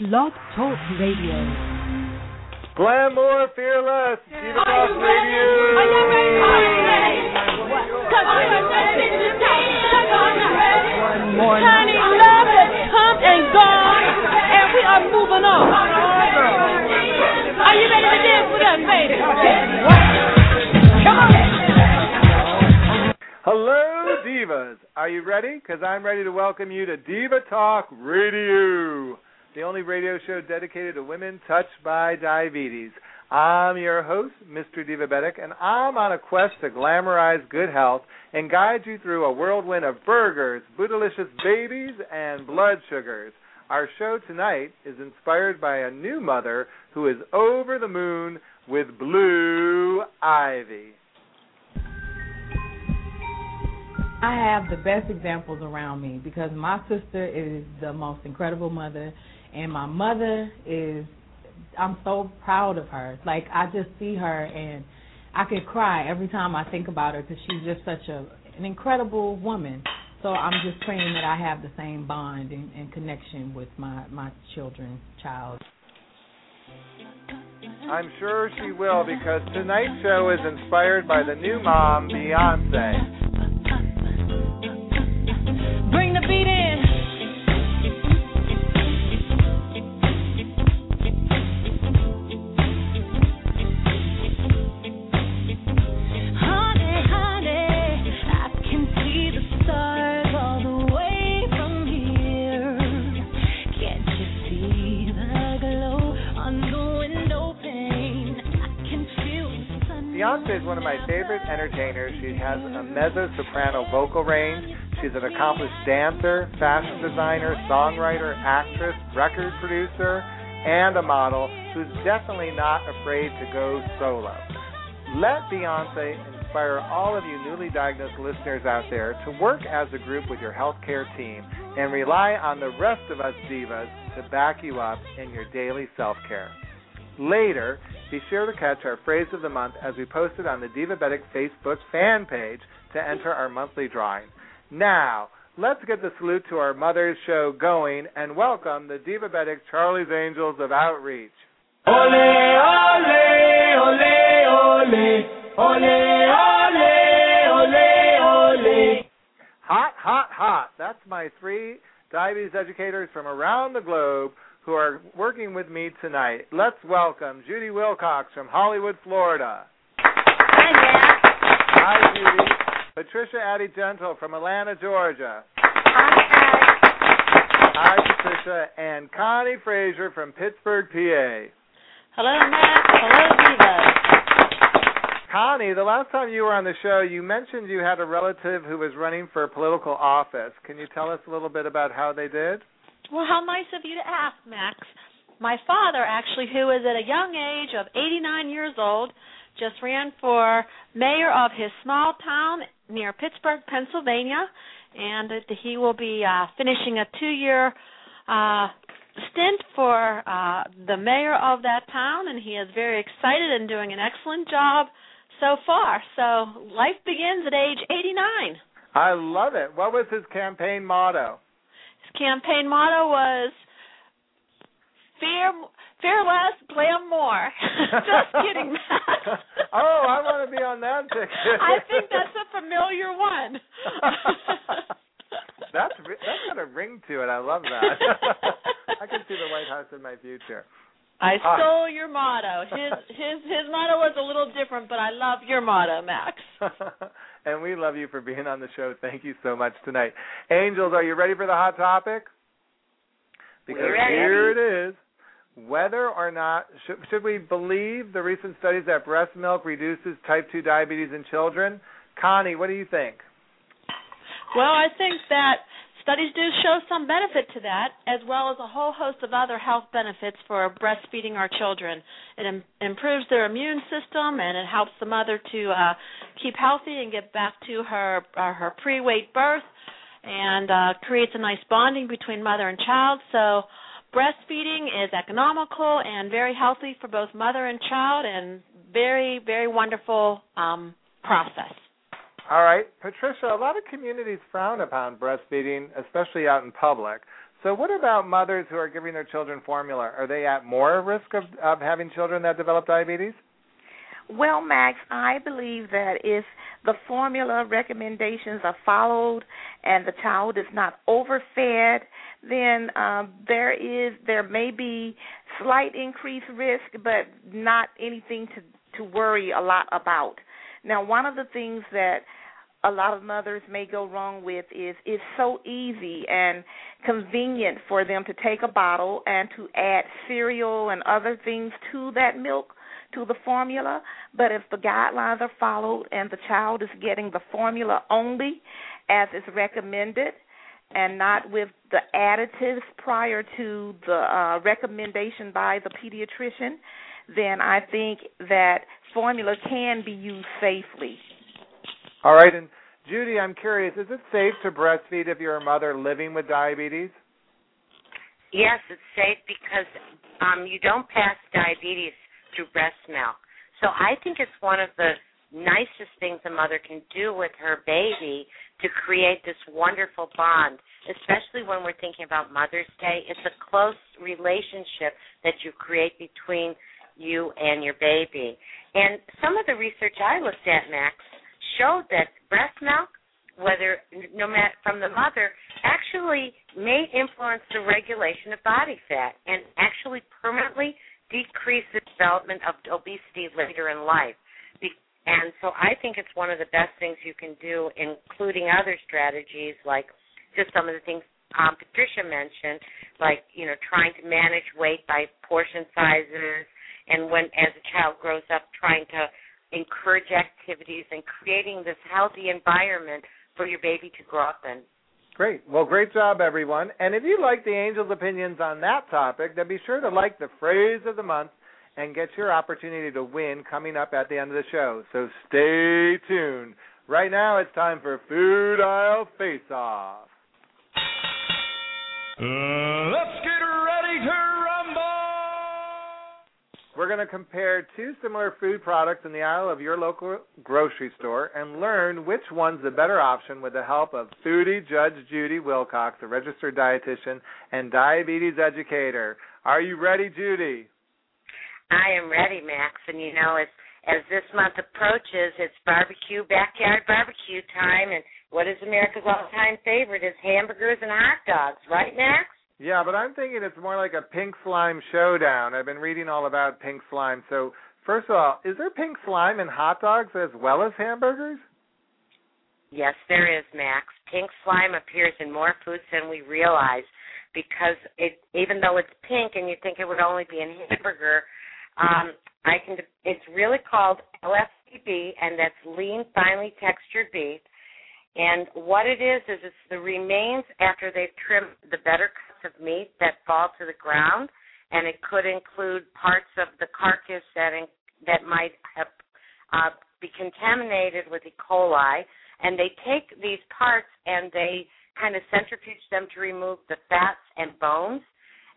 Blog Talk Radio. Glamour Fearless. Diva Are you ready? Radio. Are you ready? Are you ready? Cause we are ready to take Are you ready? One more Honey, love has come and gone, and we are moving on. Are you ready to dance with us, baby? Come on. Hello, Divas. Are you ready? Because I'm ready to welcome you to Diva Talk Radio, the only radio show dedicated to women touched by diabetes. I'm your host, Mr. Divabetic, and I'm on a quest to glamorize good health and guide you through a whirlwind of burgers, bootylicious babies, and blood sugars. Our show tonight is inspired by a new mother who is over the moon with Blue Ivy. I have the best examples around me because my sister is the most incredible mother, and my mother is. I'm so proud of her. Like I just see her, and I could cry every time I think about her because she's just such a an incredible woman. So I'm just praying that I have the same bond and, and connection with my my children's child. I'm sure she will because tonight's show is inspired by the new mom, Beyonce. Beyonce is one of my favorite entertainers. She has a mezzo soprano vocal range. She's an accomplished dancer, fashion designer, songwriter, actress, record producer, and a model who's definitely not afraid to go solo. Let Beyonce inspire all of you newly diagnosed listeners out there to work as a group with your healthcare team and rely on the rest of us divas to back you up in your daily self care. Later, be sure to catch our phrase of the month as we post it on the Divabetic Facebook fan page to enter our monthly drawing. Now, let's get the salute to our Mother's Show going and welcome the Divabetic Charlie's Angels of Outreach. Ole, ole, ole, ole, ole, ole, ole, ole. Hot, hot, hot. That's my three diabetes educators from around the globe who are working with me tonight. Let's welcome Judi Wilcox from Hollywood, Florida. Hi, Max. Hi, Judi. Patricia Addie-Gentle from Atlanta, Georgia. Hi, Hi, Patricia. And Connie Frazier from Pittsburgh, PA. Hello, Max. Hello, Diva. Connie, the last time you were on the show, you mentioned you had a relative who was running for political office. Can you tell us a little bit about how they did? Well, how nice of you to ask, Max. My father, actually, who is at a young age of 89 years old, just ran for mayor of his small town near Pittsburgh, Pennsylvania, and he will be uh, finishing a two-year uh, stint for uh, the mayor of that town, and he is very excited and doing an excellent job so far. So life begins at age 89. I love it. What was his campaign motto? His campaign motto was "Fear, fear less, glam more." Just kidding, Max. oh, I want to be on that ticket. I think that's a familiar one. that's that's got a ring to it. I love that. I can see the White House in my future. I Ah. stole your motto. His his his motto was a little different, but I love your motto, Max. and we love you for being on the show. Thank you so much tonight. Angels, are you ready for the hot topic? Because We're ready. here it is. Whether or not should, should we believe the recent studies that breast milk reduces type 2 diabetes in children? Connie, what do you think? Well, I think that studies do show some benefit to that, as well as a whole host of other health benefits for breastfeeding our children. It Im- improves their immune system, and it helps the mother to uh, keep healthy and get back to her uh, her pre-weight birth, and uh, creates a nice bonding between mother and child. So. Breastfeeding is economical and very healthy for both mother and child, and very, very wonderful um, process. All right, Patricia, a lot of communities frown upon breastfeeding, especially out in public. So, what about mothers who are giving their children formula? Are they at more risk of, of having children that develop diabetes? Well, Max, I believe that if the formula recommendations are followed and the child is not overfed, then um, there is there may be slight increased risk, but not anything to to worry a lot about. Now, one of the things that a lot of mothers may go wrong with is it's so easy and convenient for them to take a bottle and to add cereal and other things to that milk to the formula, but if the guidelines are followed and the child is getting the formula only as is recommended and not with the additives prior to the uh, recommendation by the pediatrician, then I think that formula can be used safely. All right, and Judi, I'm curious, is it safe to breastfeed if you're a mother living with diabetes? Yes, it's safe because um, you don't pass diabetes through breast milk. So I think it's one of the nicest things a mother can do with her baby to create this wonderful bond, especially when we're thinking about Mother's Day. It's a close relationship that you create between you and your baby. And some of the research I looked at, Max, showed that breast milk, whether no matter from the mother, actually may influence the regulation of body fat and actually permanently decrease the development of obesity later in life. And so I think it's one of the best things you can do, including other strategies like just some of the things um, Patricia mentioned, like you know trying to manage weight by portion sizes, and when as a child grows up, trying to encourage activities and creating this healthy environment for your baby to grow up in. Great. Well, great job, everyone. And if you like the Angel's opinions on that topic, then be sure to like the phrase of the month and get your opportunity to win coming up at the end of the show. So stay tuned. Right now, it's time for Food Aisle Face Off. Uh, let's get ready to rumble! We're going to compare two similar food products in the aisle of your local grocery store and learn which one's the better option with the help of foodie Judge Judi Wilcox, a registered dietitian and diabetes educator. Are you ready, Judi? I am ready, Max. And you know, as as this month approaches, it's barbecue, backyard barbecue time, and what is America's all-time favorite is hamburgers and hot dogs, right, Max? Yeah, but I'm thinking it's more like a pink slime showdown. I've been reading all about pink slime. So, first of all, is there pink slime in hot dogs as well as hamburgers? Yes, there is, Max. Pink slime appears in more foods than we realize because it even though it's pink and you think it would only be in hamburger, um, I can it's really called LFTB and that's lean finely textured beef. And what it is is it's the remains after they've trimmed the better of meat that fall to the ground, and it could include parts of the carcass that in, that might have uh, be contaminated with E. coli. And they take these parts and they kind of centrifuge them to remove the fats and bones.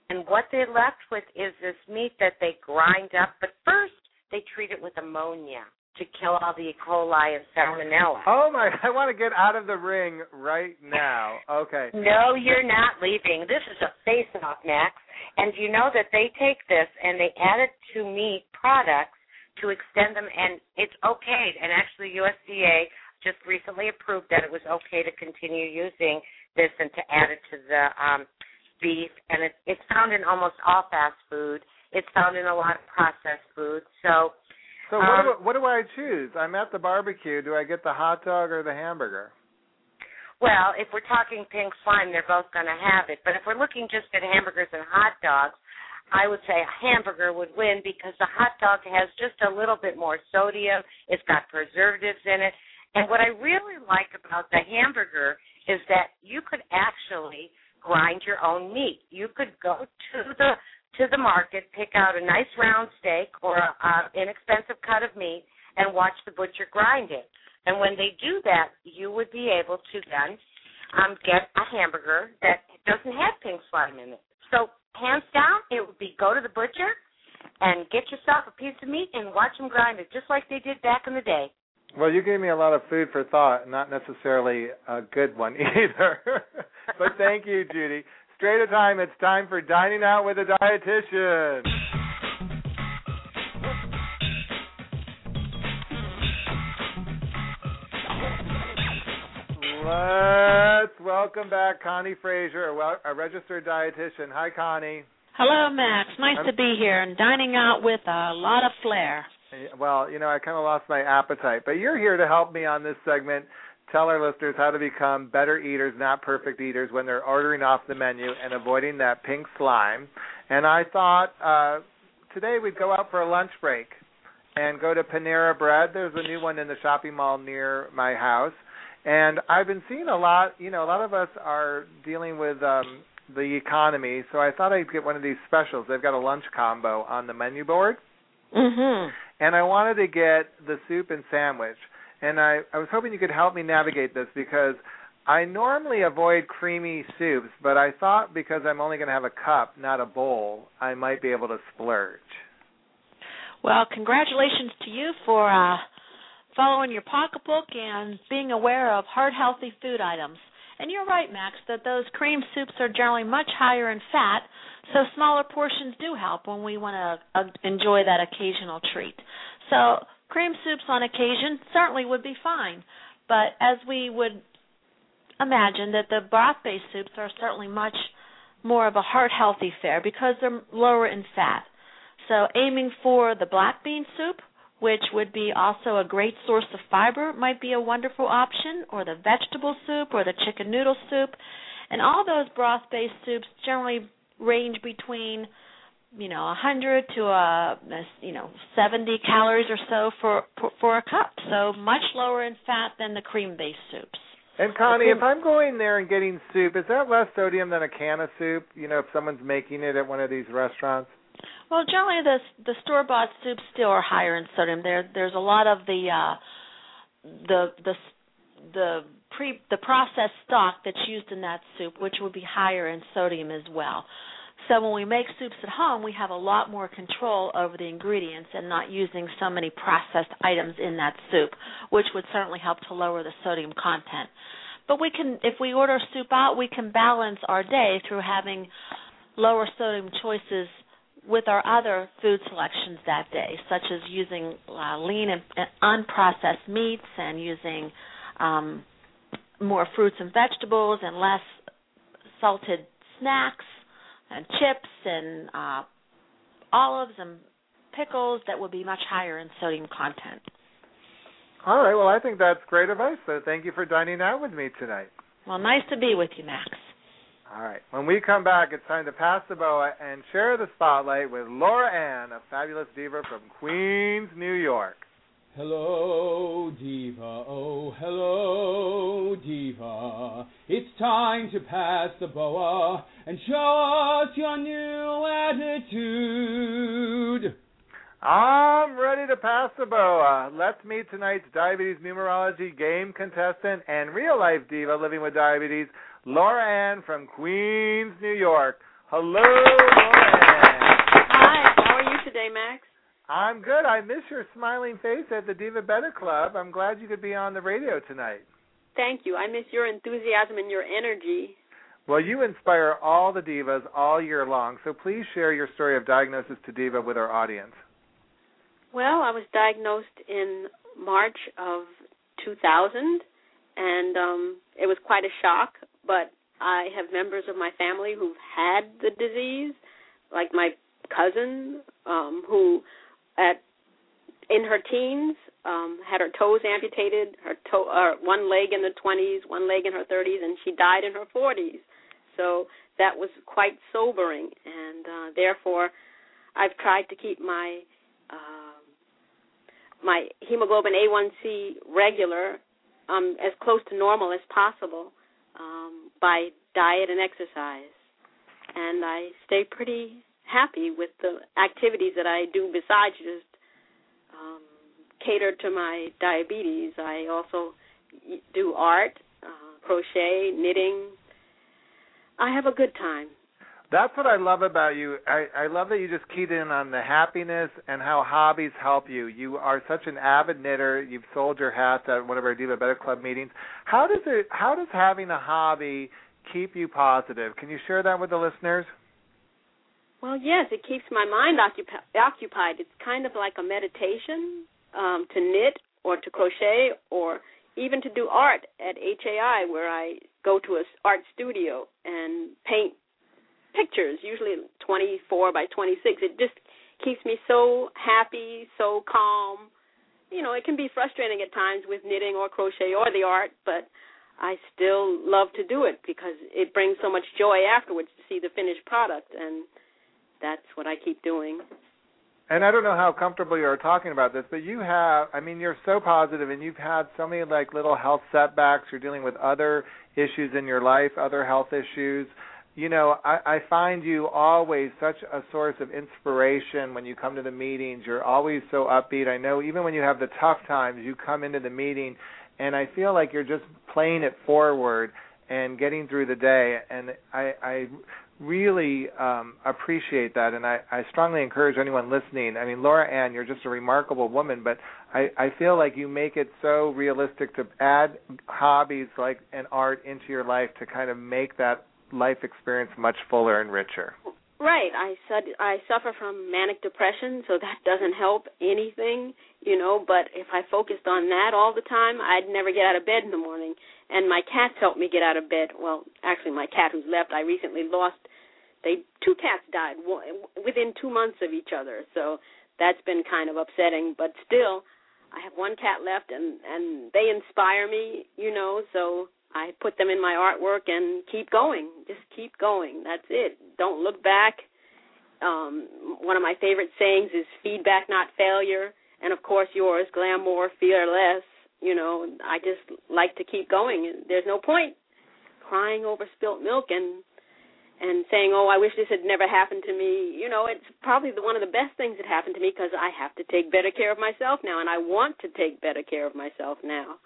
And what they're left with is this meat that they grind up, but first they treat it with ammonia to kill all the E. coli and salmonella. Oh my! I want to get out of the ring right now. Okay. No, you're not leaving. This is a face-off, Max. And you know that they take this and they add it to meat products to extend them, and it's okay. And actually, USDA just recently approved that it was okay to continue using this and to add it to the um, beef. And it, it's found in almost all fast food. It's found in a lot of processed foods. So So what, do, um, what do I choose? I'm at the barbecue. Do I get the hot dog or the hamburger? Well, if we're talking pink slime, they're both going to have it. But if we're looking just at hamburgers and hot dogs, I would say a hamburger would win because the hot dog has just a little bit more sodium. It's got preservatives in it. And what I really like about the hamburger is that you could actually grind your own meat. You could go to the to the market, pick out a nice round steak or a, a inexpensive cut of meat, and watch the butcher grind it. And when they do that, you would be able to then um, get a hamburger that doesn't have pink slime in it. So hands down, it would be go to the butcher and get yourself a piece of meat and watch them grind it, just like they did back in the day. Well, you gave me a lot of food for thought, not necessarily a good one either. but thank you, Judi. Straight a time. It's time for dining out with a dietitian. Let's welcome back Connie Frazier, a, wel- a registered dietitian. Hi, Connie. Hello, Max. Nice I'm- to be here and dining out with a lot of flair. Well, you know, I kind of lost my appetite, but you're here to help me on this segment. Tell our listeners how to become better eaters, not perfect eaters, when they're ordering off the menu and avoiding that pink slime. And I thought uh, today we'd go out for a lunch break and go to Panera Bread. There's a new one in the shopping mall near my house. And I've been seeing a lot, you know, a lot of us are dealing with um the economy, so I thought I'd get one of these specials. They've got a lunch combo on the menu board Mhm. and I wanted to get the soup and sandwich. And I, I was hoping you could help me navigate this because I normally avoid creamy soups, but I thought because I'm only going to have a cup, not a bowl, I might be able to splurge. Well, congratulations to you for uh following your pocketbook and being aware of heart healthy food items. And you're right, Max, that those cream soups are generally much higher in fat, so smaller portions do help when we want to uh, enjoy that occasional treat. So, cream soups on occasion certainly would be fine, but as we would imagine that the broth-based soups are certainly much more of a heart healthy fare because they're lower in fat. So, aiming for the black bean soup which would be also a great source of fiber, might be a wonderful option, or the vegetable soup or the chicken noodle soup. And all those broth based soups generally range between you know, 100 to a you know 70 calories or so for for a cup. So much lower in fat than the cream-based soups. And Connie, if I'm going there and getting soup, is that less sodium than a can of soup? You know, if someone's making it at one of these restaurants. Well, generally the the store bought soups still are higher in sodium. There there's a lot of the uh the the the pre the processed stock that's used in that soup, which would be higher in sodium as well. So when we make soups at home, we have a lot more control over the ingredients and not using so many processed items in that soup, which would certainly help to lower the sodium content. But we can if we order soup out, we can balance our day through having lower sodium choices with our other food selections that day, such as using uh, lean and, unprocessed meats and using um, more fruits and vegetables and less salted snacks and chips and uh, olives and pickles that would be much higher in sodium content. All right. Well, I think that's great advice. So thank you for dining out with me tonight. Well, nice to be with you, Max. All right. When we come back, it's time to pass the boa and share the spotlight with Laurie Anne, a fabulous diva from Queens, New York. Hello, Diva. Oh, hello, Diva. It's time to pass the boa and show us your new attitude. I'm ready to pass the boa. Let's meet tonight's diabetes numerology game contestant and real life diva living with diabetes, Laurie Anne from Queens, New York. Hello, Laurie Anne. Hi, how are you today, Max? I'm good. I miss your smiling face at the Divabetic Club. I'm glad you could be on the radio tonight. Thank you. I miss your enthusiasm and your energy. Well, you inspire all the divas all year long, so please share your story of diagnosis to diva with our audience. Well, I was diagnosed in March of 2000, and um, it was quite a shock. But I have members of my family who've had the disease, like my cousin, um, who at in her teens um, had her toes amputated, her toe, uh, one leg in the 20s, one leg in her 30s, and she died in her 40s. So that was quite sobering, and uh, therefore, I've tried to keep my uh, my hemoglobin A1C regular, um, as close to normal as possible um, by diet and exercise, and I stay pretty happy with the activities that I do besides just um, cater to my diabetes. I also do art, uh, crochet, knitting. I have a good time. That's what I love about you. I, I love that you just keyed in on the happiness and how hobbies help you. You are such an avid knitter. You've sold your hats at one of our Divabetic Club meetings. How does it? How does having a hobby keep you positive. Can you share that with the listeners? Well, yes, it keeps my mind occupi- occupied. It's kind of like a meditation um, to knit or to crochet or even to do art at HAI, where I go to a art studio and paint pictures, usually 24 by 26. It just keeps me so happy, so calm. You know, it can be frustrating at times with knitting or crochet or the art, but I still love to do it because it brings so much joy afterwards to see the finished product, and that's what I keep doing. And I don't know how comfortable you are talking about this, but you have I mean you're so positive and you've had so many like little health setbacks, you're dealing with other issues in your life, other health issues. You know, I, I find you always such a source of inspiration when you come to the meetings. You're always so upbeat. I know even when you have the tough times, you come into the meeting and I feel like you're just playing it forward and getting through the day and I I really um appreciate that and I, I strongly encourage anyone listening. I mean Laurie Anne, you're just a remarkable woman, but I, I feel like you make it so realistic to add hobbies like an art into your life to kind of make that life experience much fuller and richer. Right. I said I suffer from manic depression, so that doesn't help anything, you know, but if I focused on that all the time, I'd never get out of bed in the morning. And my cats help me get out of bed. Well, actually my cat who's left, I recently lost they two cats died within 2 months of each other. So that's been kind of upsetting, but still I have one cat left and and they inspire me, you know, so I put them in my artwork and keep going. Just keep going. That's it. Don't look back. Um, one of my favorite sayings is feedback, not failure. And of course, yours, glamour, fearless. You know, I just like to keep going. There's no point crying over spilt milk and and saying, "Oh, I wish this had never happened to me." You know, it's probably the, one of the best things that happened to me because I have to take better care of myself now, and I want to take better care of myself now.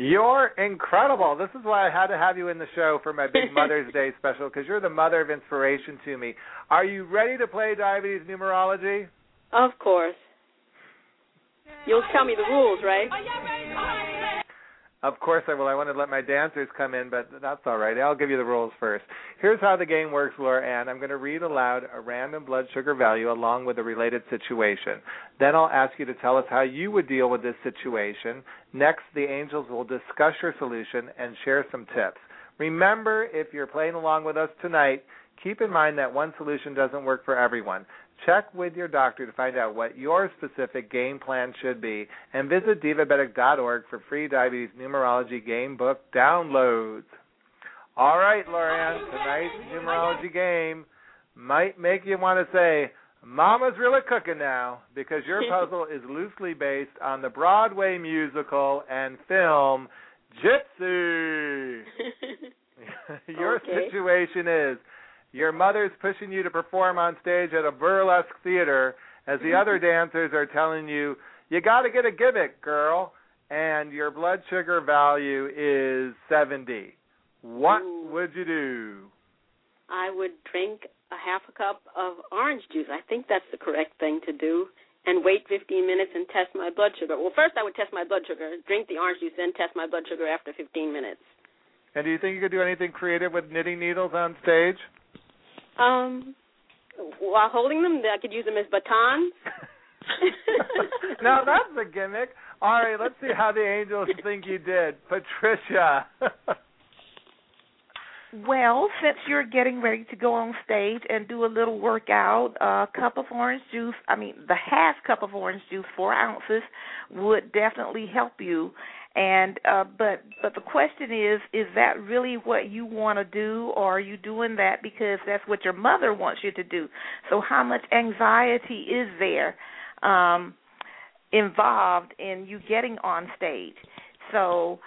You're incredible. This is why I had to have you in the show for my big Mother's Day special because you're the mother of inspiration to me. Are you ready to play diabetes numerology? Of course. You'll tell me the rules, right? Of course I will. I wanted to let my dancers come in, but that's all right. I'll give you the rules first. Here's how the game works, Laurie Anne. I'm going to read aloud a random blood sugar value along with a related situation. Then I'll ask you to tell us how you would deal with this situation. Next, the angels will discuss your solution and share some tips. Remember, if you're playing along with us tonight, keep in mind that one solution doesn't work for everyone. Check with your doctor to find out what your specific game plan should be, and visit divabetic.org for free diabetes numerology game book downloads. All right, Lauren, tonight's numerology game might make you want to say, Mama's really cooking now, because your puzzle is loosely based on the Broadway musical and film Gypsy. your Okay. situation is your mother's pushing you to perform on stage at a burlesque theater as the other mm-hmm. dancers are telling you, you got to get a gimmick, girl, and your blood sugar value is 70. What Ooh. would you do? I would drink a half a cup of orange juice. I think that's the correct thing to do. And wait 15 minutes and test my blood sugar. Well, first I would test my blood sugar, drink the orange juice, then test my blood sugar after 15 minutes. And do you think you could do anything creative with knitting needles on stage? Um, while holding them, I could use them as batons. now that's a gimmick. All right, let's see how the angels think you did. Patricia. Well, since you're getting ready to go on stage and do a little workout, a cup of orange juice, I mean, the half cup of orange juice, four ounces, would definitely help you. And uh but but the question is is that really what you want to do or are you doing that because that's what your mother wants you to do so how much anxiety is there um involved in you getting on stage so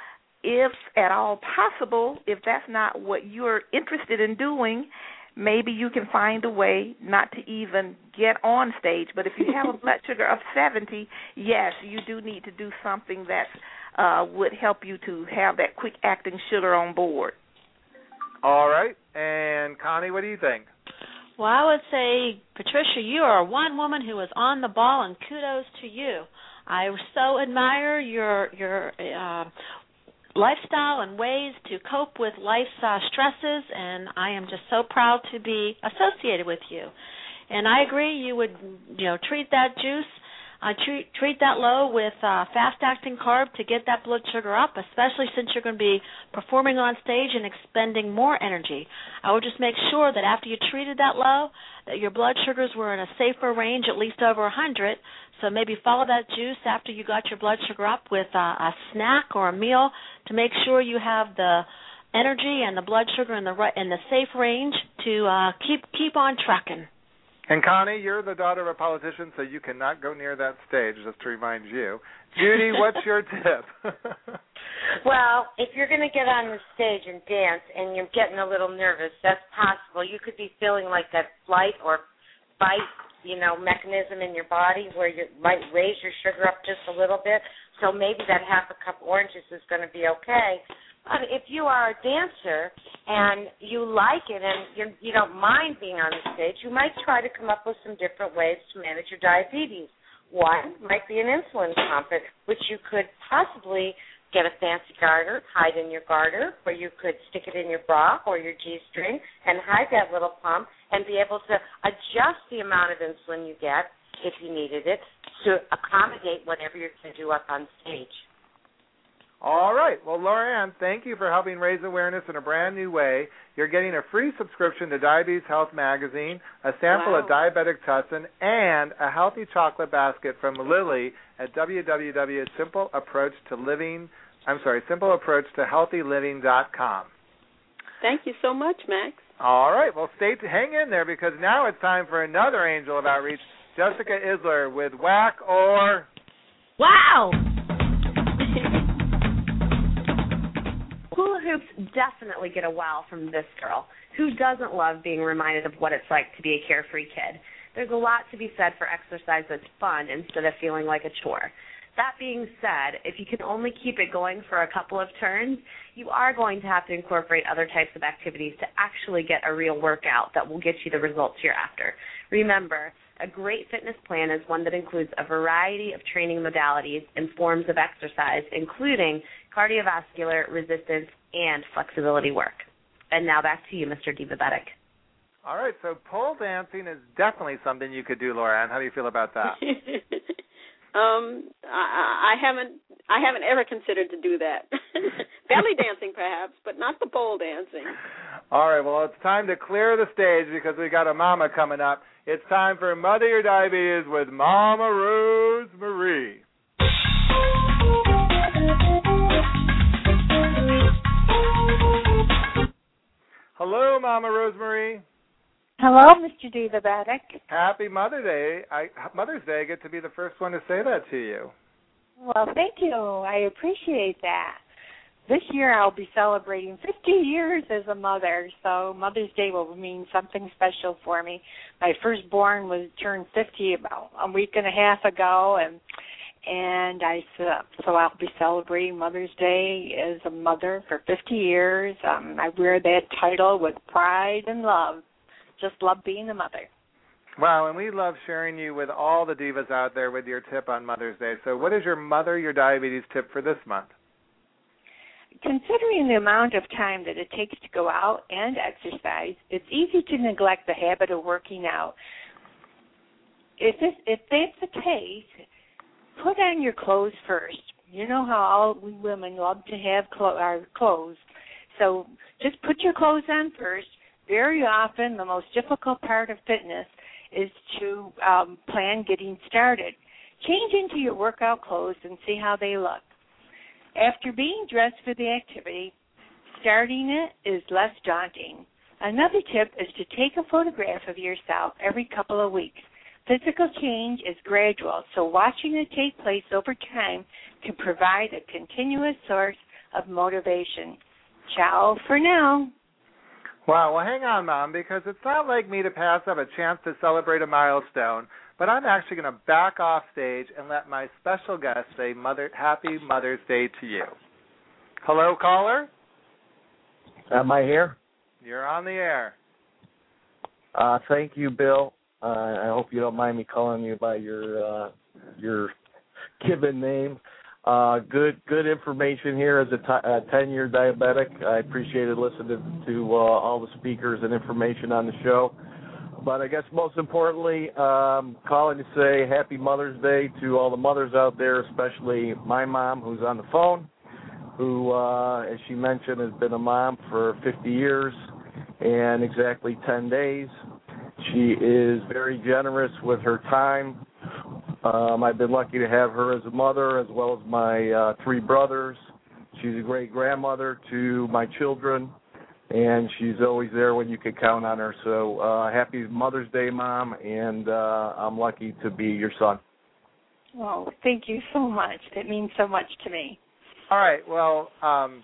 if at all possible, if that's not what you're interested in doing, maybe you can find a way not to even get on stage. But if you have a blood sugar of 70, yes, you do need to do something that uh, would help you to have that quick acting sugar on board. All right. And Connie, what do you think? Well, I would say, Patricia, you are one woman who is on the ball, and kudos to you. I so admire your your uh, lifestyle and ways to cope with life's uh, stresses, and I am just so proud to be associated with you. And I agree, you would you know treat that juice uh, treat, treat that low with uh, fast acting carb to get that blood sugar up, especially since you're going to be performing on stage and expending more energy. I would just make sure that after you treated that low, that your blood sugars were in a safer range, at least over 100. So maybe follow that juice after you got your blood sugar up with uh, a snack or a meal to make sure you have the energy and the blood sugar in the right in the safe range to uh, keep keep on trucking. And Connie, you're the daughter of a politician, so you cannot go near that stage, just to remind you. Judi, what's your tip? well, if you're going to get on the stage and dance and you're getting a little nervous, that's possible. You could be feeling like that flight or fight, you know, mechanism in your body where you might raise your sugar up just a little bit. So maybe that half a cup of oranges is going to be okay. But if you are a dancer and you like it and you you don't mind being on the stage, you might try to come up with some different ways to manage your diabetes. One might be an insulin pump, which you could possibly get a fancy garter, hide in your garter, or you could stick it in your bra or your G-string and hide that little pump and be able to adjust the amount of insulin you get if you needed it to accommodate whatever you're going to do up on stage. All right. Well, Laurie Anne, thank you for helping raise awareness in a brand new way. You're getting a free subscription to Diabetes Health Magazine, a sample wow. of Diabetic Tussin, and a healthy chocolate basket from Lily at www.simpleapproachtoliving. I'm sorry, simpleapproachtolhealthyliving.com. Thank you so much, Max. All right. Well, stay to, hang in there because now it's time for another angel of outreach, Jessica Issler with Wack or Wow. Hoops definitely get a wow from this girl. Who doesn't love being reminded of what it's like to be a carefree kid? There's a lot to be said for exercise that's fun instead of feeling like a chore. That being said, if you can only keep it going for a couple of turns, you are going to have to incorporate other types of activities to actually get a real workout that will get you the results you're after. Remember, a great fitness plan is one that includes a variety of training modalities and forms of exercise, including cardiovascular, resistance, and flexibility work. And now back to you, Mr. Divabetic. All right, so pole dancing is definitely something you could do, Laura. And How do you feel about that? um, I, I haven't, I haven't ever considered to do that. Belly dancing, perhaps, but not the pole dancing. All right, well, it's time to clear the stage because we got a mama coming up. It's time for Mother Your Diabetes with Mama Rose Marie. Hello, Mama Rose Marie. Hello, Mr. Divabetic. Happy Mother's Day. I Mother's Day I get to be the first one to say that to you. Well, thank you. I appreciate that. This year I'll be celebrating 50 years as a mother, so Mother's Day will mean something special for me. My firstborn was turned 50 about a week and a half ago, and and I so I'll be celebrating Mother's Day as a mother for 50 years. Um, I wear that title with pride and love. Just love being a mother. Wow, and we love sharing you with all the divas out there with your tip on Mother's Day. So, what is your mother your diabetes tip for this month? Considering the amount of time that it takes to go out and exercise, it's easy to neglect the habit of working out. If this, if that's the case, put on your clothes first. You know how all we women love to have clo- our clothes. So just put your clothes on first. Very often, the most difficult part of fitness is to um, plan getting started. Change into your workout clothes and see how they look. After being dressed for the activity, starting it is less daunting. Another tip is to take a photograph of yourself every couple of weeks. Physical change is gradual, so watching it take place over time can provide a continuous source of motivation. Ciao for now. Wow, well, hang on, Mom, because it's not like me to pass up a chance to celebrate a milestone, but I'm actually going to back off stage and let my special guest say Mother Happy Mother's Day to you. Hello, caller? Am I here? You're on the air. Uh, thank you, Bill. Uh, I hope you don't mind me calling you by your uh, your given name. Uh, good good information here as a t- a 10 year diabetic. I appreciated listening to uh, all the speakers and information on the show. But I guess most importantly, um, calling to say Happy Mother's Day to all the mothers out there, especially my mom who's on the phone, who, uh, as she mentioned, has been a mom for 50 years and exactly 10 days. She is very generous with her time. Um, I've been lucky to have her as a mother as well as my uh, three brothers. She's a great grandmother to my children and she's always there when you can count on her. So uh, happy Mother's Day, Mom, and uh, I'm lucky to be your son. Oh, thank you so much. It means so much to me. All right. Well, um,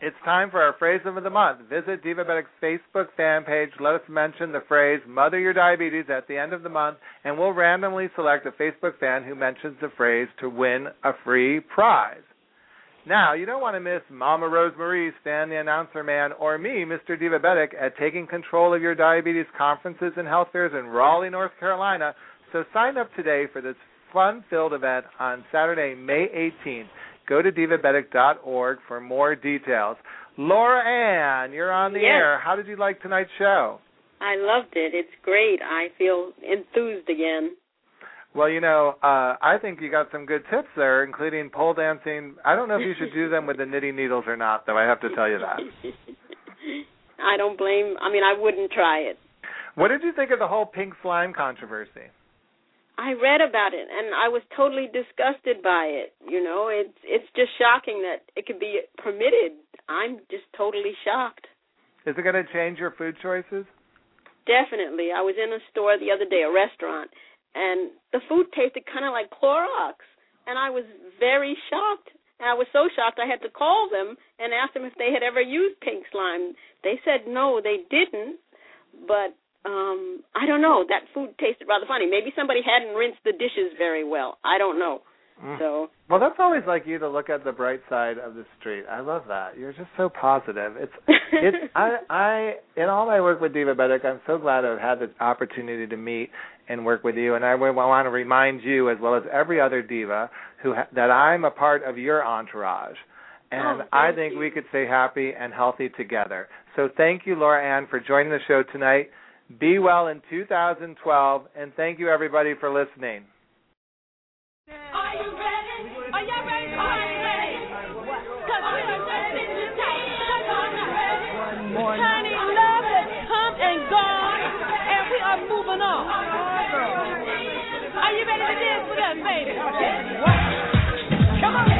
it's time for our phrase of the month. Visit Divabetic's Facebook fan page. Let us mention the phrase "Mother Your Diabetes" at the end of the month, and we'll randomly select a Facebook fan who mentions the phrase to win a free prize. Now, you don't want to miss Mama Rose Marie, Stan the Announcer Man, or me, Mr. Divabetic, at Taking Control of Your Diabetes conferences and health fairs in Raleigh, North Carolina. So sign up today for this fun-filled event on Saturday, May 18th. Go to divabetic.org for more details. Laurie Anne, you're on the Yes. air. How did you like tonight's show? I loved it. It's great. I feel enthused again. Well, you know, uh, I think you got some good tips there, including pole dancing. I don't know if you should do them with the knitting needles or not, though. I have to tell you that. I don't blame. I mean, I wouldn't try it. What did you think of the whole pink slime controversy? I read about it and I was totally disgusted by it. You know, it's it's just shocking that it could be permitted. I'm just totally shocked. Is it going to change your food choices? Definitely. I was in a store the other day, a restaurant, and the food tasted kind of like Clorox, and I was very shocked. And I was so shocked I had to call them and ask them if they had ever used pink slime. They said no, they didn't, but um I don't know. That food tasted rather funny. Maybe somebody hadn't rinsed the dishes very well. I don't know. Mm. So Well, that's always like you to look at the bright side of the street. I love that. You're just so positive. It's it's I I in all my work with Divabetic, I'm so glad I've had the opportunity to meet and work with you. And I want to remind you, as well as every other diva, who ha- that I'm a part of your entourage. And Oh, I think you. we could stay happy and healthy together. So thank you, Laurie Anne, for joining the show tonight. Be well in 2012, and thank you everybody for listening. Are you ready? Are y'all ready? Are you ready? Cause we are ready to take Cause I'm ready. Honey, love has come and gone, and we are moving on. Are you ready to dance with us, baby? Come on.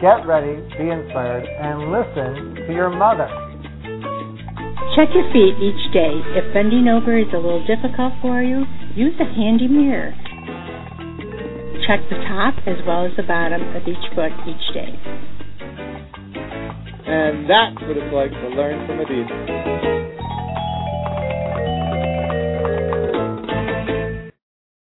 Get ready, be inspired, and listen to your mother. Check your feet each day. If bending over is a little difficult for you, use a handy mirror. Check the top as well as the bottom of each foot each day. And that's what it's like to learn from a diva.